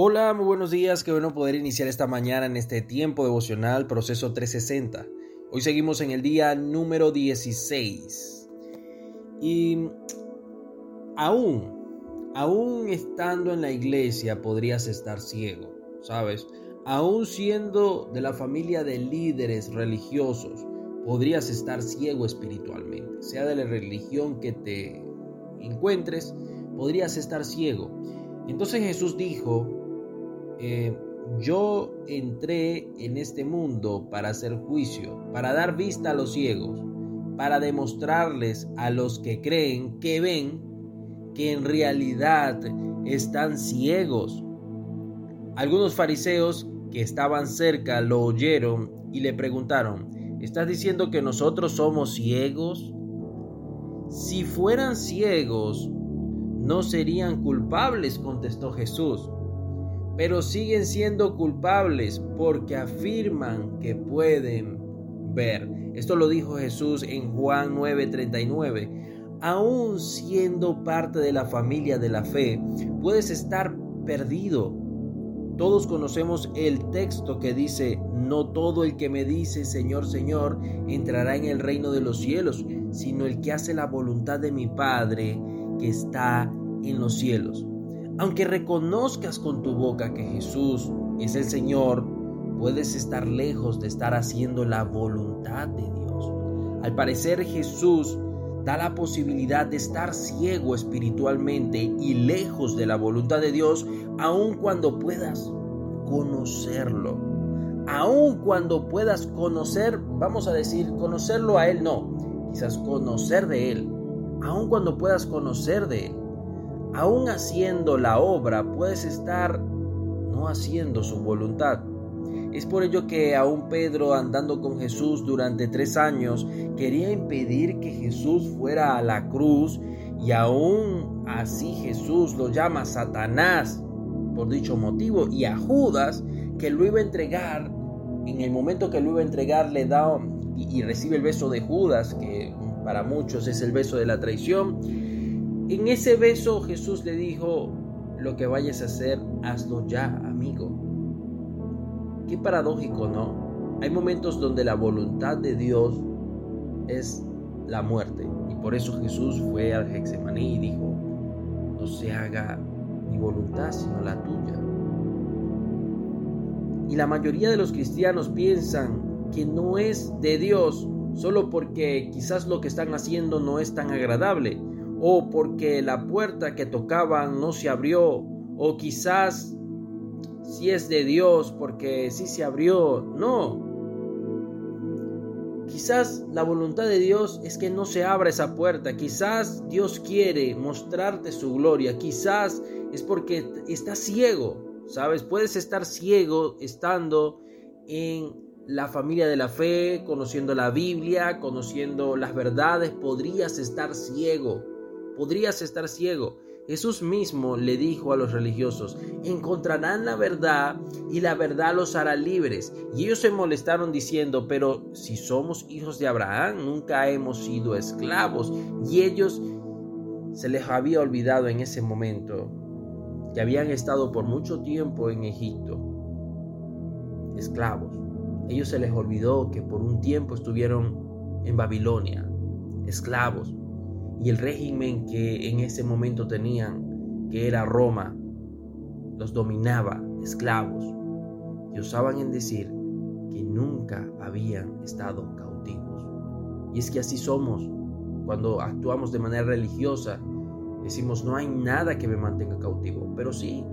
Hola, muy buenos días, qué bueno poder iniciar esta mañana en este tiempo devocional Proceso 360. Hoy seguimos en el día número 16. Y aún, aún estando en la iglesia podrías estar ciego, ¿sabes? Aún siendo de la familia de líderes religiosos, podrías estar ciego espiritualmente. Sea de la religión que te encuentres, podrías estar ciego. Entonces Jesús dijo, eh, yo entré en este mundo para hacer juicio, para dar vista a los ciegos, para demostrarles a los que creen que ven que en realidad están ciegos. Algunos fariseos que estaban cerca lo oyeron y le preguntaron, ¿estás diciendo que nosotros somos ciegos? Si fueran ciegos, no serían culpables, contestó Jesús pero siguen siendo culpables porque afirman que pueden ver. Esto lo dijo Jesús en Juan 9:39. Aún siendo parte de la familia de la fe, puedes estar perdido. Todos conocemos el texto que dice, no todo el que me dice Señor, Señor, entrará en el reino de los cielos, sino el que hace la voluntad de mi Padre que está en los cielos. Aunque reconozcas con tu boca que Jesús es el Señor, puedes estar lejos de estar haciendo la voluntad de Dios. Al parecer Jesús da la posibilidad de estar ciego espiritualmente y lejos de la voluntad de Dios, aun cuando puedas conocerlo. Aun cuando puedas conocer, vamos a decir, conocerlo a Él, no, quizás conocer de Él. Aun cuando puedas conocer de Él aún haciendo la obra, puedes estar no haciendo su voluntad. Es por ello que aún Pedro, andando con Jesús durante tres años, quería impedir que Jesús fuera a la cruz y aún así Jesús lo llama Satanás por dicho motivo y a Judas que lo iba a entregar, en el momento que lo iba a entregar le da y, y recibe el beso de Judas, que para muchos es el beso de la traición, en ese beso Jesús le dijo, lo que vayas a hacer, hazlo ya, amigo. Qué paradójico, ¿no? Hay momentos donde la voluntad de Dios es la muerte. Y por eso Jesús fue al Hexemaní y dijo, no se haga mi voluntad sino la tuya. Y la mayoría de los cristianos piensan que no es de Dios solo porque quizás lo que están haciendo no es tan agradable o porque la puerta que tocaban no se abrió, o quizás si es de Dios porque sí se abrió, no. Quizás la voluntad de Dios es que no se abra esa puerta, quizás Dios quiere mostrarte su gloria, quizás es porque estás ciego, ¿sabes? Puedes estar ciego estando en la familia de la fe, conociendo la Biblia, conociendo las verdades, podrías estar ciego podrías estar ciego. Jesús mismo le dijo a los religiosos, encontrarán la verdad y la verdad los hará libres. Y ellos se molestaron diciendo, pero si somos hijos de Abraham, nunca hemos sido esclavos. Y ellos se les había olvidado en ese momento que habían estado por mucho tiempo en Egipto, esclavos. Ellos se les olvidó que por un tiempo estuvieron en Babilonia, esclavos y el régimen que en ese momento tenían, que era Roma, los dominaba, esclavos, y osaban en decir que nunca habían estado cautivos. Y es que así somos. Cuando actuamos de manera religiosa, decimos no hay nada que me mantenga cautivo, pero sí,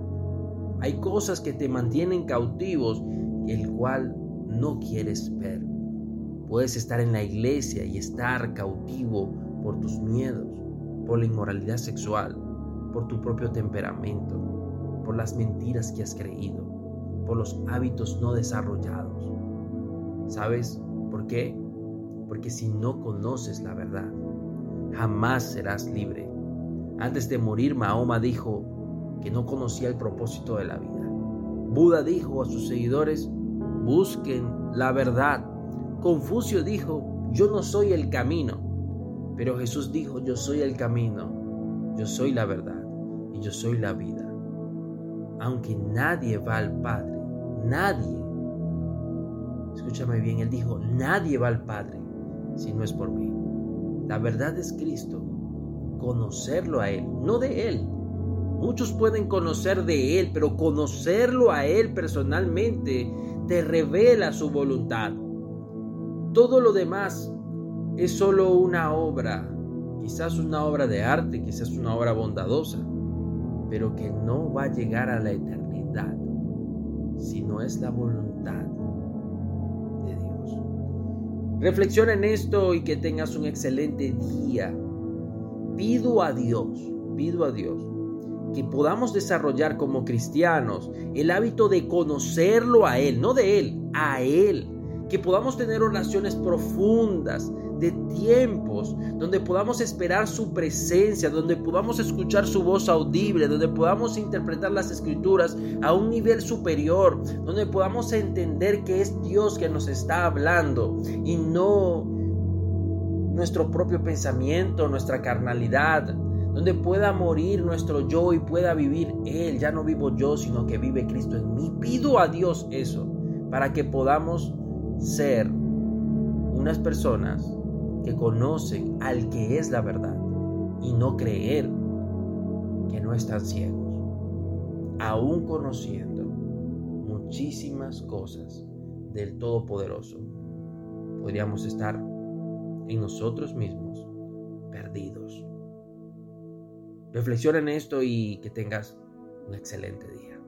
hay cosas que te mantienen cautivos, el cual no quieres ver. Puedes estar en la iglesia y estar cautivo por tus miedos, por la inmoralidad sexual, por tu propio temperamento, por las mentiras que has creído, por los hábitos no desarrollados. ¿Sabes por qué? Porque si no conoces la verdad, jamás serás libre. Antes de morir, Mahoma dijo que no conocía el propósito de la vida. Buda dijo a sus seguidores, busquen la verdad. Confucio dijo, yo no soy el camino. Pero Jesús dijo, yo soy el camino, yo soy la verdad y yo soy la vida. aunque nadie va al Padre, nadie, escúchame bien, él dijo, nadie va al Padre si no es por mí. La verdad es Cristo, conocerlo a Él, no de Él. Muchos pueden conocer de Él, pero conocerlo a Él personalmente te revela su voluntad. Todo lo demás es solo una obra, quizás una obra de arte, quizás una obra bondadosa, pero que no va a llegar a la eternidad si no es la voluntad de Dios. Reflexiona en esto y que tengas un excelente día. Pido a Dios, pido a Dios que podamos desarrollar como cristianos el hábito de conocerlo a Él, no de Él, a Él. Que podamos tener oraciones profundas, de tiempos donde podamos esperar su presencia, donde podamos escuchar su voz audible, donde podamos interpretar las escrituras a un nivel superior, donde podamos entender que es Dios que nos está hablando y no nuestro propio pensamiento, nuestra carnalidad, donde pueda morir nuestro yo y pueda vivir Él. Ya no vivo yo, sino que vive Cristo en mí. Pido a Dios eso, para que podamos ser unas personas que conocen al que es la verdad y no creer que no están ciegos, aún conociendo muchísimas cosas del Todopoderoso, podríamos estar en nosotros mismos perdidos. Reflexiona en esto y que tengas un excelente día.